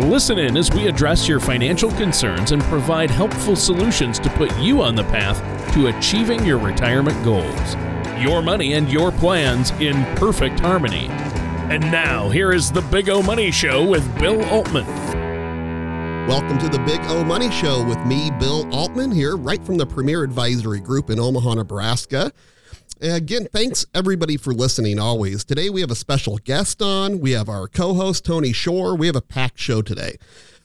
Listen in as we address your financial concerns and provide helpful solutions to put you on the path to achieving your retirement goals. Your money and your plans in perfect harmony. And now, here is the Big O Money Show with Bill Altman. Welcome to the Big O Money Show with me, Bill Altman, here right from the Premier Advisory Group in Omaha, Nebraska. Again, thanks everybody for listening always. Today we have a special guest on. We have our co host, Tony Shore. We have a packed show today.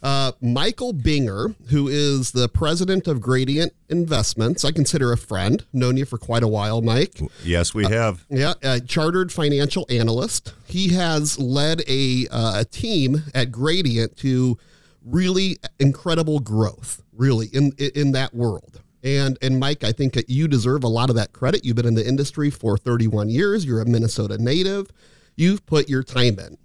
Uh, Michael Binger, who is the president of Gradient Investments, I consider a friend. Known you for quite a while, Mike. Yes, we have. Uh, yeah, a chartered financial analyst. He has led a, uh, a team at Gradient to really incredible growth, really in in that world. And and Mike, I think that you deserve a lot of that credit. You've been in the industry for 31 years. You're a Minnesota native. You've put your time in.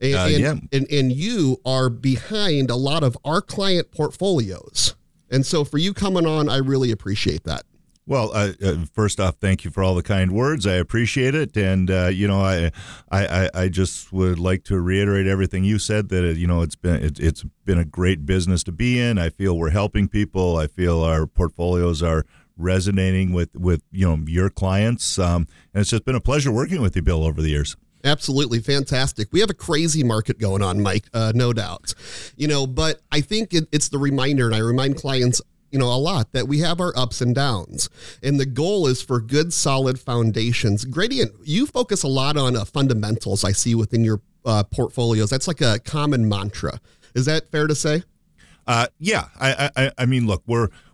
And, uh, and, yeah. and, and you are behind a lot of our client portfolios. And so for you coming on, I really appreciate that. Well, uh, uh, first off, thank you for all the kind words. I appreciate it, and uh, you know, I, I, I just would like to reiterate everything you said. That it, you know, it's been it, it's been a great business to be in. I feel we're helping people. I feel our portfolios are resonating with with you know your clients, um, and it's just been a pleasure working with you, Bill, over the years. Absolutely fantastic. We have a crazy market going on, Mike, uh, no doubt. You know, but I think it, it's the reminder, and I remind clients you know a lot that we have our ups and downs. And the goal is for good solid foundations. Gradient you focus a lot on uh, fundamentals i see within your uh, portfolios. That's like a common mantra. Is that fair to say? Uh, yeah, I, I, I mean, look, we're, we're,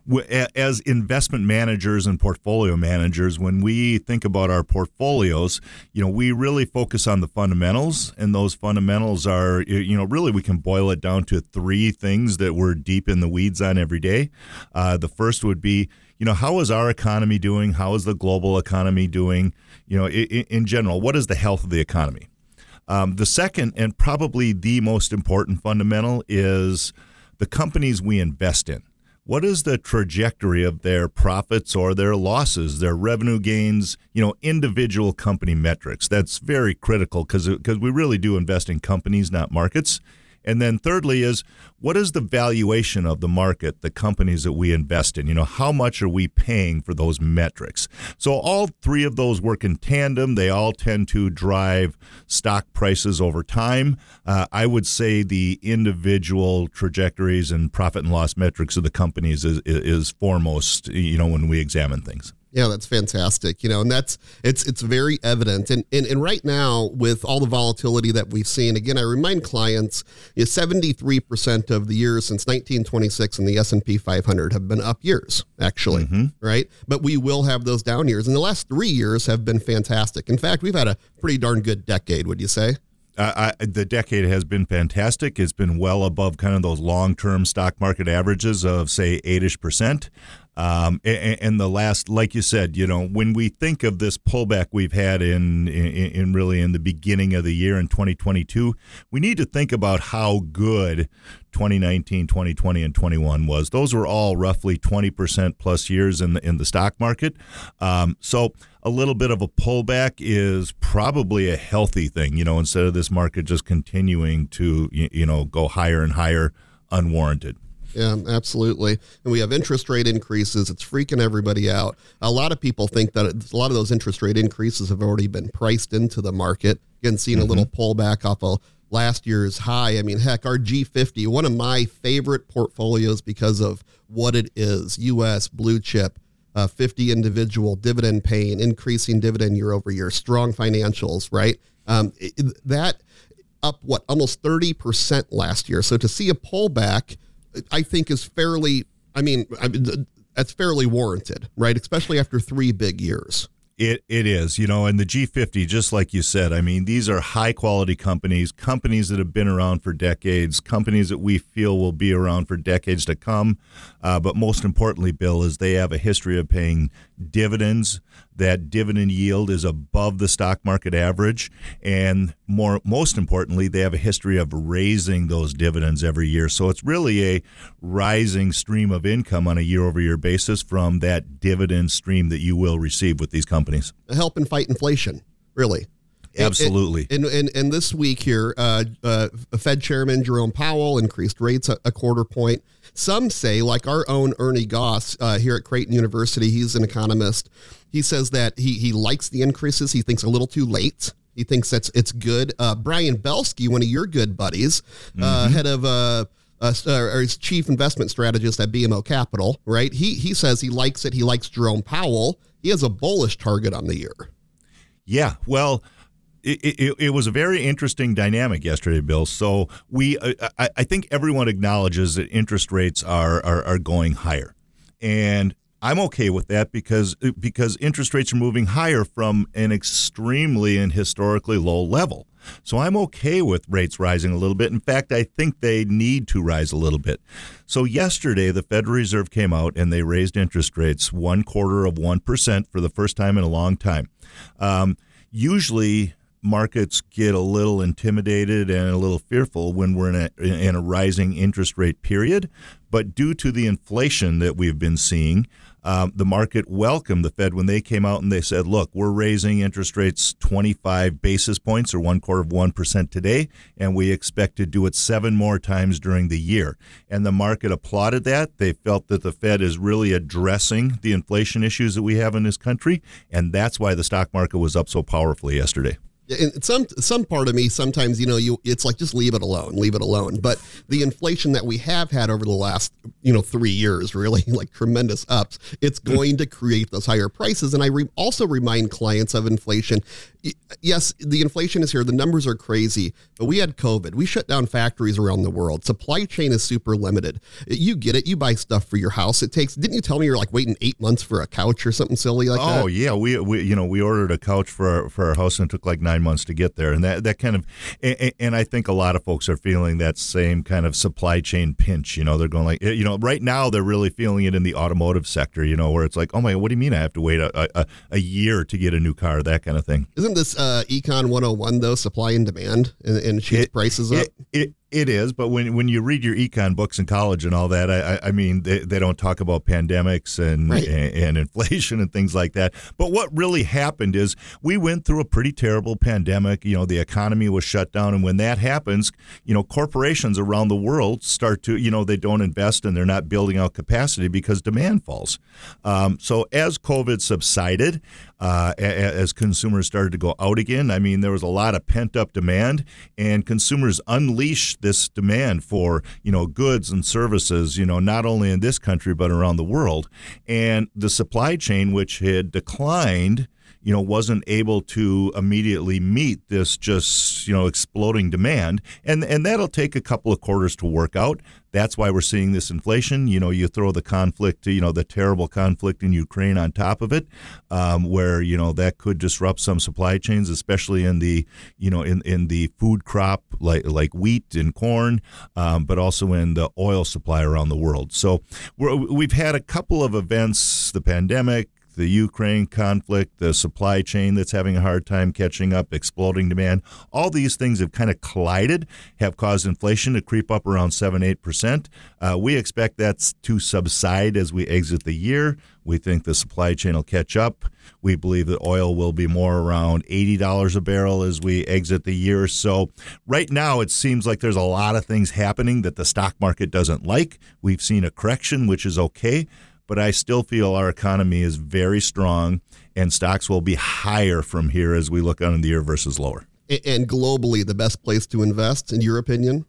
as investment managers and portfolio managers. When we think about our portfolios, you know, we really focus on the fundamentals, and those fundamentals are, you know, really we can boil it down to three things that we're deep in the weeds on every day. Uh, the first would be, you know, how is our economy doing? How is the global economy doing? You know, in, in general, what is the health of the economy? Um, the second, and probably the most important fundamental, is the companies we invest in. What is the trajectory of their profits or their losses, their revenue gains, you know, individual company metrics? That's very critical because we really do invest in companies, not markets. And then thirdly is what is the valuation of the market, the companies that we invest in? You know, how much are we paying for those metrics? So all three of those work in tandem. They all tend to drive stock prices over time. Uh, I would say the individual trajectories and profit and loss metrics of the companies is, is foremost, you know, when we examine things. Yeah, that's fantastic. You know, and that's it's it's very evident. And and, and right now, with all the volatility that we've seen, again, I remind clients, seventy three percent of the years since nineteen twenty six in the S and P five hundred have been up years, actually, mm-hmm. right? But we will have those down years, and the last three years have been fantastic. In fact, we've had a pretty darn good decade. Would you say? Uh, I, the decade has been fantastic. It's been well above kind of those long term stock market averages of, say, 8 ish percent. Um, and, and, the last, like you said, you know, when we think of this pullback we've had in, in, in really in the beginning of the year in 2022, we need to think about how good 2019, 2020, and 21 was. Those were all roughly 20% plus years in the in the stock market. Um, so a little bit of a pullback is probably a healthy thing, you know, instead of this market just continuing to you know go higher and higher unwarranted. Yeah, absolutely. And we have interest rate increases. It's freaking everybody out. A lot of people think that a lot of those interest rate increases have already been priced into the market. Again, seeing mm-hmm. a little pullback off of last year's high. I mean, heck, our G50, one of my favorite portfolios because of what it is U.S. blue chip. Uh, 50 individual dividend paying, increasing dividend year over year, strong financials, right? Um, it, that up what almost 30% last year. So to see a pullback, I think is fairly. I mean, I mean, that's fairly warranted, right? Especially after three big years. It it is, you know, and the G50, just like you said, I mean, these are high quality companies, companies that have been around for decades, companies that we feel will be around for decades to come. Uh, but most importantly, Bill, is they have a history of paying dividends. That dividend yield is above the stock market average, and more most importantly, they have a history of raising those dividends every year. So it's really a rising stream of income on a year-over-year basis from that dividend stream that you will receive with these companies. Help and fight inflation, really. Absolutely. And, and, and, and this week here, uh, uh, Fed Chairman Jerome Powell increased rates a, a, quarter point. Some say, like our own Ernie Goss uh, here at Creighton University, he's an economist. He says that he, he likes the increases. He thinks a little too late. He thinks that's it's good. Uh, Brian Belski, one of your good buddies, uh, mm-hmm. head of uh, uh, or his chief investment strategist at BMO Capital, right? He he says he likes it. He likes Jerome Powell. He has a bullish target on the year. Yeah, well, it, it, it, was a very interesting dynamic yesterday, Bill. So we, uh, I, I, think everyone acknowledges that interest rates are, are, are going higher, and I'm okay with that because because interest rates are moving higher from an extremely and historically low level. So I'm okay with rates rising a little bit. In fact, I think they need to rise a little bit. So yesterday, the Federal Reserve came out and they raised interest rates one quarter of one percent for the first time in a long time. Um, usually markets get a little intimidated and a little fearful when we're in a, in a rising interest rate period. But due to the inflation that we've been seeing, um, the market welcomed the Fed when they came out and they said, look, we're raising interest rates 25 basis points or one quarter of 1% today, and we expect to do it seven more times during the year. And the market applauded that. They felt that the Fed is really addressing the inflation issues that we have in this country, and that's why the stock market was up so powerfully yesterday and some some part of me sometimes you know you it's like just leave it alone leave it alone but the inflation that we have had over the last you know three years really like tremendous ups it's mm. going to create those higher prices and i re- also remind clients of inflation yes the inflation is here the numbers are crazy but we had covid we shut down factories around the world supply chain is super limited you get it you buy stuff for your house it takes didn't you tell me you're like waiting eight months for a couch or something silly like oh, that oh yeah we, we you know we ordered a couch for our, for our house and it took like nine nine months to get there, and that that kind of and, and, I think a lot of folks are feeling that same kind of supply chain pinch. You know, they're going like, you know, right now they're really feeling it in the automotive sector. You know, where it's like, oh my, what do you mean I have to wait a, a, a year to get a new car? That kind of thing. Isn't this uh, Econ 101 though? Supply and demand, and, and shoots prices up. It, it, it is, but when when you read your econ books in college and all that, I, I mean, they, they don't talk about pandemics and, right. and, and inflation and things like that. But what really happened is we went through a pretty terrible pandemic. You know, the economy was shut down, and when that happens, you know, corporations around the world start to, you know, they don't invest and they're not building out capacity because demand falls. Um, so as COVID subsided, uh, as consumers started to go out again. I mean, there was a lot of pent up demand, and consumers unleashed this demand for you know goods and services. You know, not only in this country but around the world, and the supply chain, which had declined you know, wasn't able to immediately meet this just, you know, exploding demand. And and that'll take a couple of quarters to work out. That's why we're seeing this inflation. You know, you throw the conflict, you know, the terrible conflict in Ukraine on top of it, um, where you know that could disrupt some supply chains, especially in the, you know, in in the food crop like like wheat and corn, um, but also in the oil supply around the world. So we have had a couple of events, the pandemic, the Ukraine conflict, the supply chain that's having a hard time catching up, exploding demand, all these things have kind of collided, have caused inflation to creep up around 7 8%. Uh, we expect that to subside as we exit the year. We think the supply chain will catch up. We believe that oil will be more around $80 a barrel as we exit the year. So, right now, it seems like there's a lot of things happening that the stock market doesn't like. We've seen a correction, which is okay but I still feel our economy is very strong and stocks will be higher from here as we look on the year versus lower. And globally, the best place to invest, in your opinion?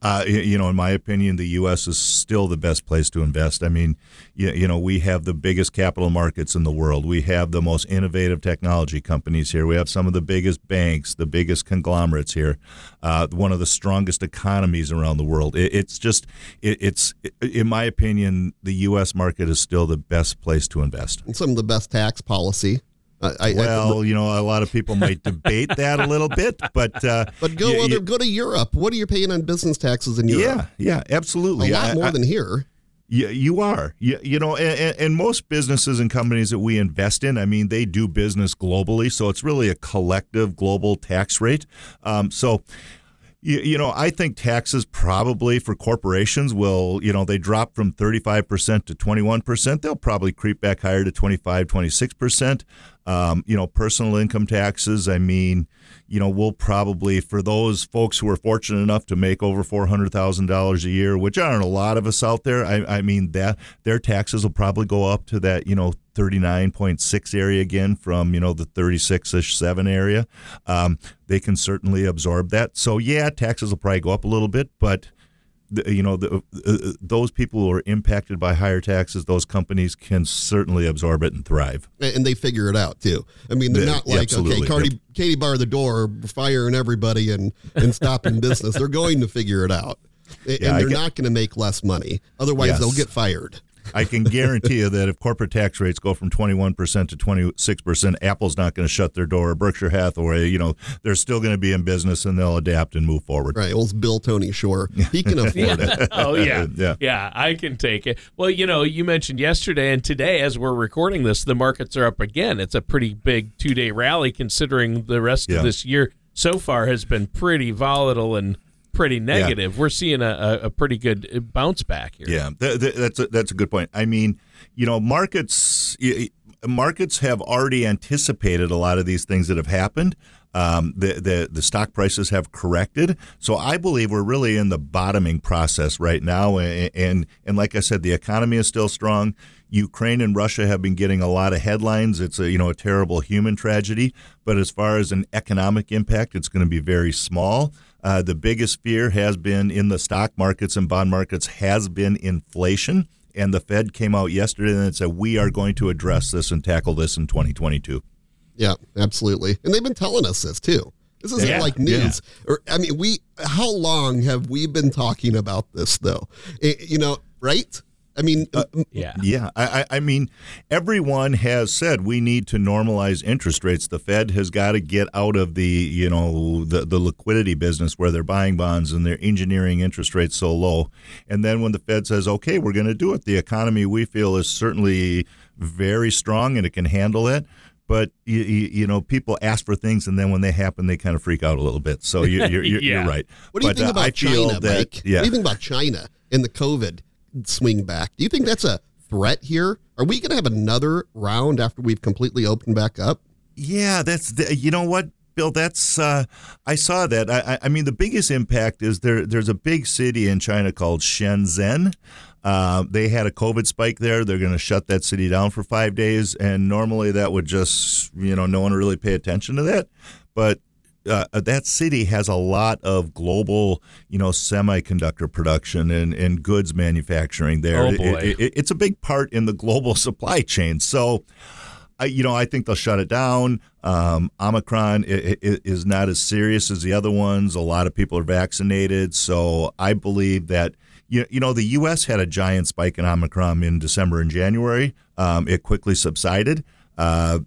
Uh, you know, in my opinion, the U.S. is still the best place to invest. I mean, you, know, we have the biggest capital markets in the world. We have the most innovative technology companies here. We have some of the biggest banks, the biggest conglomerates here, uh, one of the strongest economies around the world. It, it's just, it, it's, in my opinion, the U.S. market is still the best place to invest. And some of the best tax policy I, I, well, you know, a lot of people might debate that a little bit, but uh, but go you, other, you, go to Europe. What are you paying on business taxes in Europe? Yeah, yeah, absolutely. A lot I, more I, than here. Yeah, you are. You, you know, and, and, most businesses and companies that we invest in, I mean, they do business globally, so it's really a collective global tax rate. Um, so you, you, know, I think taxes probably for corporations will, you know, they drop from 35% to 21%. They'll probably creep back higher to 25, 26%. Um, you know, personal income taxes, I mean, you know, we'll probably, for those folks who are fortunate enough to make over $400,000 a year, which aren't a lot of us out there, I, I mean, that their taxes will probably go up to that, you know, 39.6 area again from you know the 36ish 7 area. Um, they can certainly absorb that. So yeah taxes will probably go up a little bit but the, you know the, uh, uh, those people who are impacted by higher taxes those companies can certainly absorb it and thrive. And they figure it out too. I mean they're not like okay Cardi, katie bar the door firing everybody and and stopping business. They're going to figure it out. And yeah, they're get, not going to make less money. Otherwise yes. they'll get fired I can guarantee you that if corporate tax rates go from 21% to 26%, Apple's not going to shut their door. Berkshire Hathaway, you know, they're still going to be in business and they'll adapt and move forward. Right. Well, it's Bill Tony Shore. He can afford it. oh, yeah. yeah. Yeah, I can take it. Well, you know, you mentioned yesterday and today, as we're recording this, the markets are up again. It's a pretty big two day rally considering the rest yeah. of this year so far has been pretty volatile and pretty negative. Yeah. We're seeing a, a, pretty good uh, bounce back here. Yeah, that's a, that's a good point. I mean, you know, markets markets have already anticipated a lot of these things that have happened. Um, the, the the stock prices have corrected, so I believe we're really in the bottoming process right now. And, and and like I said, the economy is still strong. Ukraine and Russia have been getting a lot of headlines. It's a you know a terrible human tragedy, but as far as an economic impact, it's going to be very small. Uh, the biggest fear has been in the stock markets and bond markets has been inflation. And the Fed came out yesterday and said, we are going to address this and tackle this in 2022. Yeah, absolutely. And they've been telling us this too. This isn't yeah, like news. Yeah. Or I mean, we how long have we been talking about this though? It, you know, right? I mean, uh, yeah, yeah. I, I mean, everyone has said we need to normalize interest rates. The Fed has got to get out of the you know the the liquidity business where they're buying bonds and they're engineering interest rates so low. And then when the Fed says, "Okay, we're going to do it," the economy we feel is certainly very strong and it can handle it but you, you, know people ask for things and then when they happen they kind of freak out a little bit so you, are you're, you're, yeah. you're, right what do you but, think uh, about china that, Mike? Yeah. what do you think about china and the covid swing back. Do you think that's a threat here? Are we going to have another round after we've completely opened back up? Yeah, that's the, you know what, Bill. That's uh, I saw that. I, I mean, the biggest impact is there. There's a big city in China called Shenzhen. Uh, they had a COVID spike there. They're going to shut that city down for five days, and normally that would just you know no one really pay attention to that. But uh, that city has a lot of global, you know, semiconductor production and, and goods manufacturing there. Oh boy. It, it, it's a big part in the global supply chain. So, I, you know, I think they'll shut it down. Um, Omicron is not as serious as the other ones. A lot of people are vaccinated, so I believe that you, you know the U.S. had a giant spike in Omicron in December and January. Um, it quickly subsided. Uh,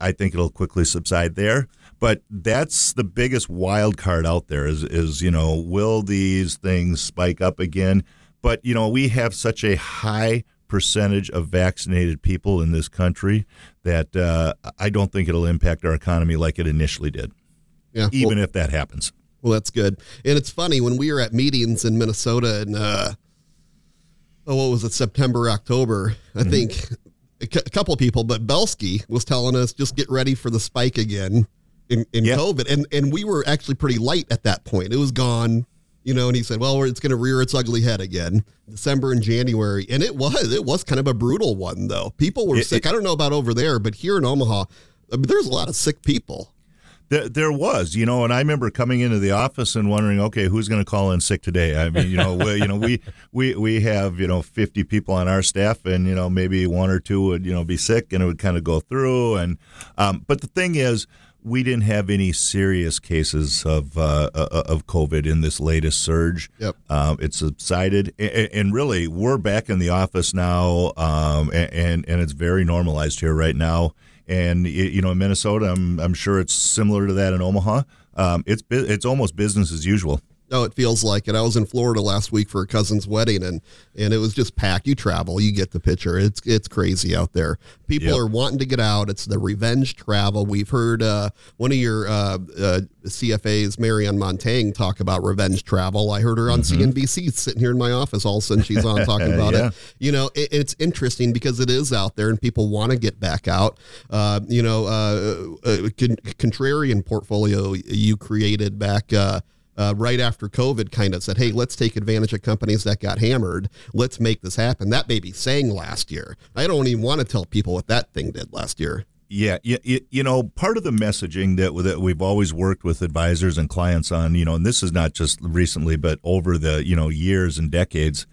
I think it'll quickly subside there. But that's the biggest wild card out there is, is you know, will these things spike up again? But, you know, we have such a high percentage of vaccinated people in this country that uh, I don't think it'll impact our economy like it initially did. Yeah, even well, if that happens. Well, that's good. And it's funny when we were at meetings in Minnesota and uh, oh, what was it, September, October? I mm-hmm. think a couple of people, but Belski was telling us just get ready for the spike again in, in yeah. COVID. And, and we were actually pretty light at that point. It was gone, you know, and he said, well, it's going to rear its ugly head again, December and January. And it was, it was kind of a brutal one though. People were it, sick. It, I don't know about over there, but here in Omaha, I mean, there's a lot of sick people. There, there was, you know, and I remember coming into the office and wondering, okay, who's going to call in sick today? I mean, you know, we, you know, we we we have you know 50 people on our staff, and you know maybe one or two would you know be sick, and it would kind of go through. And um, but the thing is, we didn't have any serious cases of uh, uh, of COVID in this latest surge. Yep. Um, it subsided, and, really, we're back in the office now, um, and, and it's very normalized here right now. And you know, in Minnesota, I'm I'm sure it's similar to that in Omaha. Um, it's it's almost business as usual. Oh, it feels like it. I was in Florida last week for a cousin's wedding, and and it was just packed. You travel, you get the picture. It's it's crazy out there. People yep. are wanting to get out. It's the revenge travel. We've heard uh, one of your uh, uh, CFAs, Marianne Montagne, talk about revenge travel. I heard her on mm-hmm. CNBC sitting here in my office. All of a sudden, she's on talking about yeah. it. You know, it, it's interesting because it is out there, and people want to get back out. Uh, you know, uh, uh, contrarian portfolio you created back uh, right after COVID kind of said, hey, let's take advantage of companies that got hammered. Let's make this happen. That baby sang last year. I don't even want to tell people what that thing did last year. Yeah, you, you know, part of the messaging that that we've always worked with advisors and clients on, you know, and this is not just recently, but over the you know years and decades,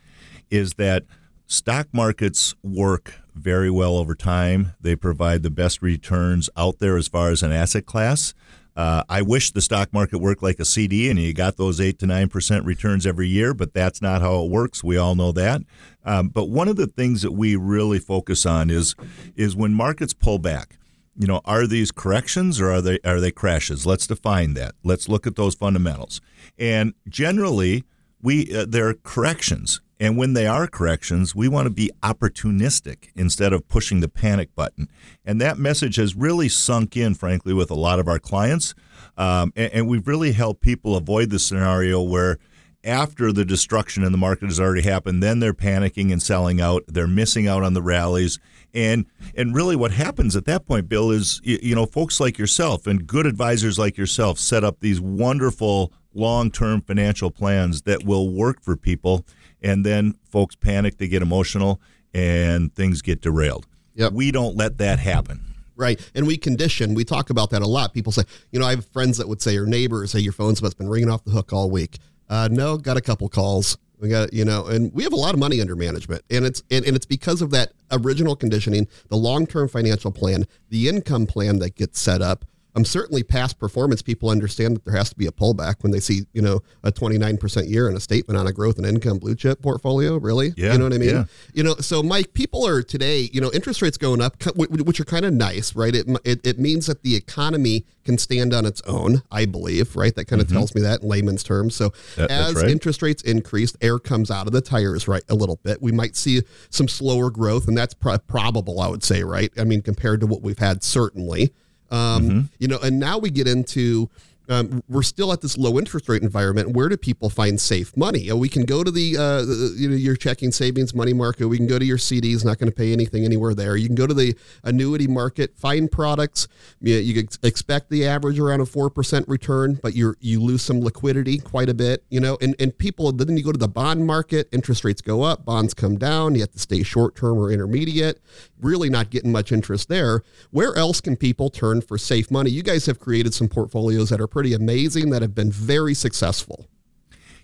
is that stock markets work very well over time. They provide the best returns out there as far as an asset class. Uh, I wish the stock market worked like a CD and you got those 8 to 9% returns every year, but that's not how it works. We all know that. Um, but one of the things that we really focus on is, is when markets pull back. You know, are these corrections or are they are they crashes? Let's define that. Let's look at those fundamentals. And generally, we uh, they're corrections. And when they are corrections, we want to be opportunistic instead of pushing the panic button. And that message has really sunk in, frankly, with a lot of our clients. Um, and, and, we've really helped people avoid the scenario where after the destruction in the market has already happened, then they're panicking and selling out. They're missing out on the rallies. And and really what happens at that point, Bill, is you know, folks like yourself and good advisors like yourself set up these wonderful long-term financial plans that will work for people and then folks panic, they get emotional, and things get derailed. Yep. We don't let that happen. Right. And we condition, we talk about that a lot. People say, you know, I have friends that would say, or neighbors say, your phone's been ringing off the hook all week. Uh, no, got a couple calls. We got, you know, and we have a lot of money under management, and it's and, and it's because of that original conditioning, the long term financial plan, the income plan that gets set up, um, certainly past performance, people understand that there has to be a pullback when they see, you know, a 29% year and a statement on a growth and income blue chip portfolio. Really? Yeah. You know what I mean? Yeah. You know, so Mike, people are today, you know, interest rates going up, which are kind of nice, right? It, it, it, means that the economy can stand on its own, I believe, right? That kind of mm-hmm. tells me that in layman's terms. So that, as right. interest rates increase, air comes out of the tires, right? A little bit. We might see some slower growth, and that's pro- probable, I would say, right? I mean, compared to what we've had, certainly. Um, mm-hmm. You know, and now we get into um, we're still at this low interest rate environment. Where do people find safe money? We can go to the, uh, you know, your checking savings money market. We can go to your CDs, not going to pay anything anywhere there. You can go to the annuity market, find products. You, you expect the average around a 4% return, but you you lose some liquidity quite a bit, you know, and, and people, then you go to the bond market, interest rates go up, bonds come down. You have to stay short term or intermediate, really not getting much interest there. Where else can people turn for safe money? You guys have created some portfolios that are pretty amazing that have been very successful.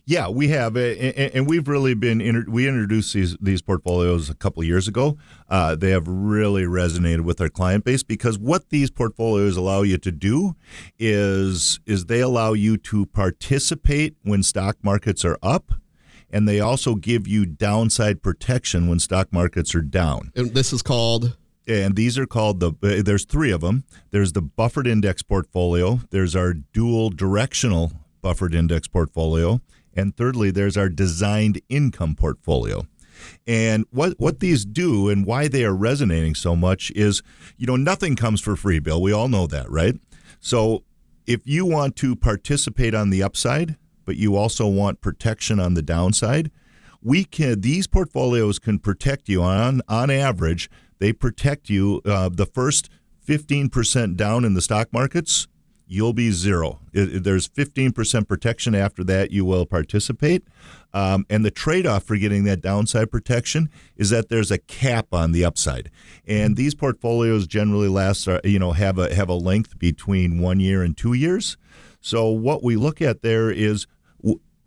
Yeah, we have, and we've really been. We introduced these these portfolios a couple of years ago. Uh, they have really resonated with our client base because what these portfolios allow you to do is is they allow you to participate when stock markets are up, and they also give you downside protection when stock markets are down. And this is called and these are called the uh, there's three of them there's the buffered index portfolio there's our dual directional buffered index portfolio and thirdly there's our designed income portfolio. And what what these do and why they are resonating so much is you know nothing comes for free bill. We all know that right? So if you want to participate on the upside but you also want protection on the downside we can these portfolios can protect you on on average they protect you. Uh, the first 15% down in the stock markets, you'll be zero. It, there's 15% protection after that, you will participate. Um, and the trade off for getting that downside protection is that there's a cap on the upside. And these portfolios generally last, uh, you know, have a, have a length between one year and two years. So what we look at there is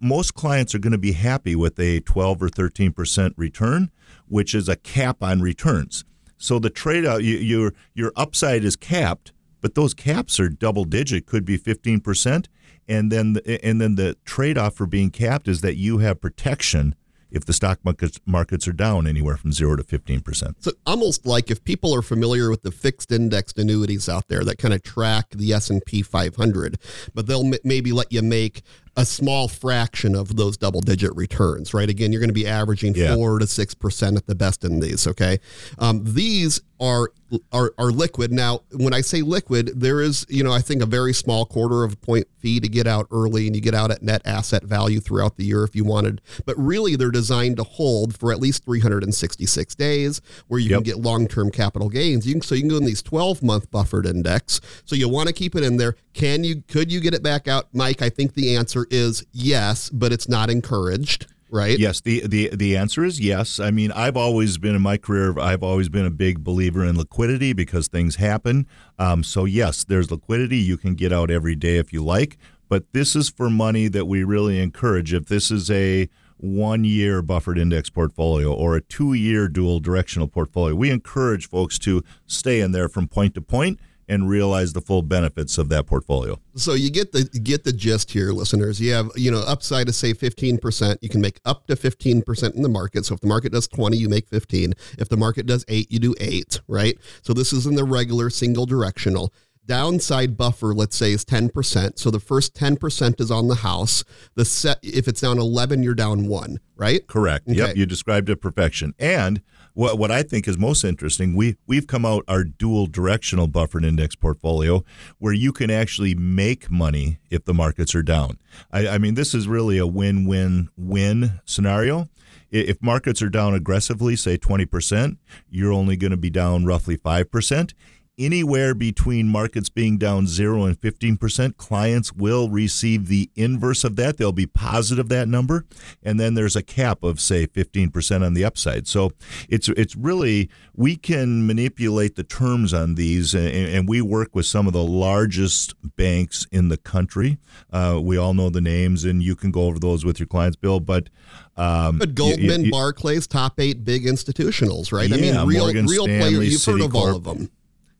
most clients are going to be happy with a 12 or 13% return, which is a cap on returns. So the trade out, you, your your upside is capped, but those caps are double digit, could be fifteen percent, and then the, and then the trade off for being capped is that you have protection if the stock markets markets are down anywhere from zero to fifteen percent. So almost like if people are familiar with the fixed indexed annuities out there that kind of track the S and P 500, but they'll m- maybe let you make a small fraction of those double digit returns, right? Again, you're going to be averaging Yeah. four to six percent at the best in these. Okay, um, these are are are liquid. Now, when I say liquid, there is you know I think a very small quarter of a point fee to get out early, and you get out at net asset value throughout the year if you wanted. But really, they're designed to hold for at least 366 days, where you Yep. can get long term capital gains. You can so you can go in these 12 month buffered index. So you want to keep it in there. Can you could you get it back out, Mike? I think the answer is yes, but it's not encouraged. Right. Yes, the, the the answer is yes. I mean, I've always been in my career. I've always been a big believer in liquidity because things happen. Um, so yes, there's liquidity. You can get out every day if you like, but this is for money that we really encourage. If this is a one year buffered index portfolio or a two year dual directional portfolio, we encourage folks to stay in there from point to point and realize the full benefits of that portfolio. So you get the get the gist here, listeners. You have you know upside to say fifteen percent. You can make up to fifteen percent in the market. So if the market does twenty, you make fifteen. If the market does eight, you do eight. Right. So this is in the regular single directional. Downside buffer, let's say, is ten percent. So the first ten percent is on the house. The set if it's down eleven, you're down one. Right. Correct. Okay. Yep, you described it perfection. And what what I think is most interesting, we we've come out our dual directional buffered index portfolio where you can actually make money if the markets are down. I, I mean, this is really a win-win-win scenario. If markets are down aggressively, say 20%, you're only going to be down roughly 5% anywhere between markets being down 0 and 15%, clients will receive the inverse of that. They'll be positive that number, and then there's a cap of say 15% on the upside. So it's it's really we can manipulate the terms on these, and, and we work with some of the largest banks in the country. Uh, we all know the names, and you can go over those with your clients, Bill. But um, But Goldman, you- Barclays, top eight big institutionals, right? I mean, real Morgan real Stanley, players. You've heard of all of them.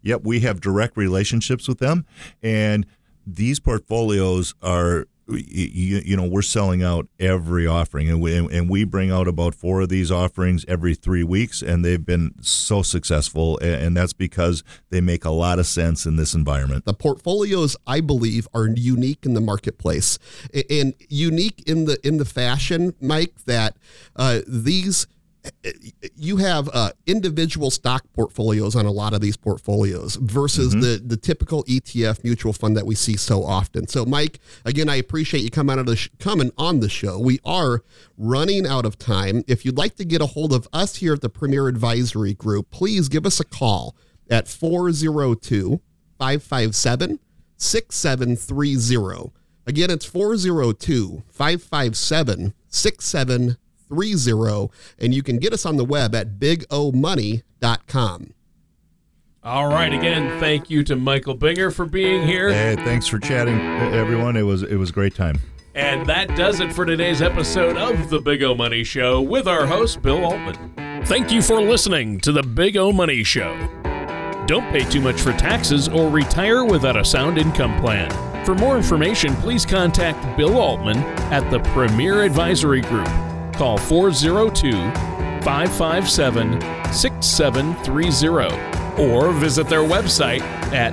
Yep, we have direct relationships with them, and these portfolios are. You, you know we're selling out every offering and we, and we bring out about four of these offerings every three weeks and they've been so successful and that's because they make a lot of sense in this environment The portfolios, I believe, are unique in the marketplace, and unique in the in the fashion, Mike. That uh, these you have uh, individual stock portfolios on a lot of these portfolios versus the the typical ETF mutual fund that we see so often. So, Mike, again, I appreciate you coming out of the sh- coming on the show. We are running out of time. If you'd like to get a hold of us here at the Premier Advisory Group, please give us a call at 402 557 6730. Again, it's 402 557 6730. And you can get us on the web at bigomoney.com. All right. Again, thank you to Michael Binger for being here. hey thanks for chatting everyone it was it was a great time And that does it for today's episode of The Big O Money Show with our host, Bill Altman. Thank you for listening to The Big O Money Show. Don't pay too much for taxes or retire without a sound income plan. For more information, please contact Bill Altman at the Premier Advisory Group. Call 402 557 6730 or visit their website at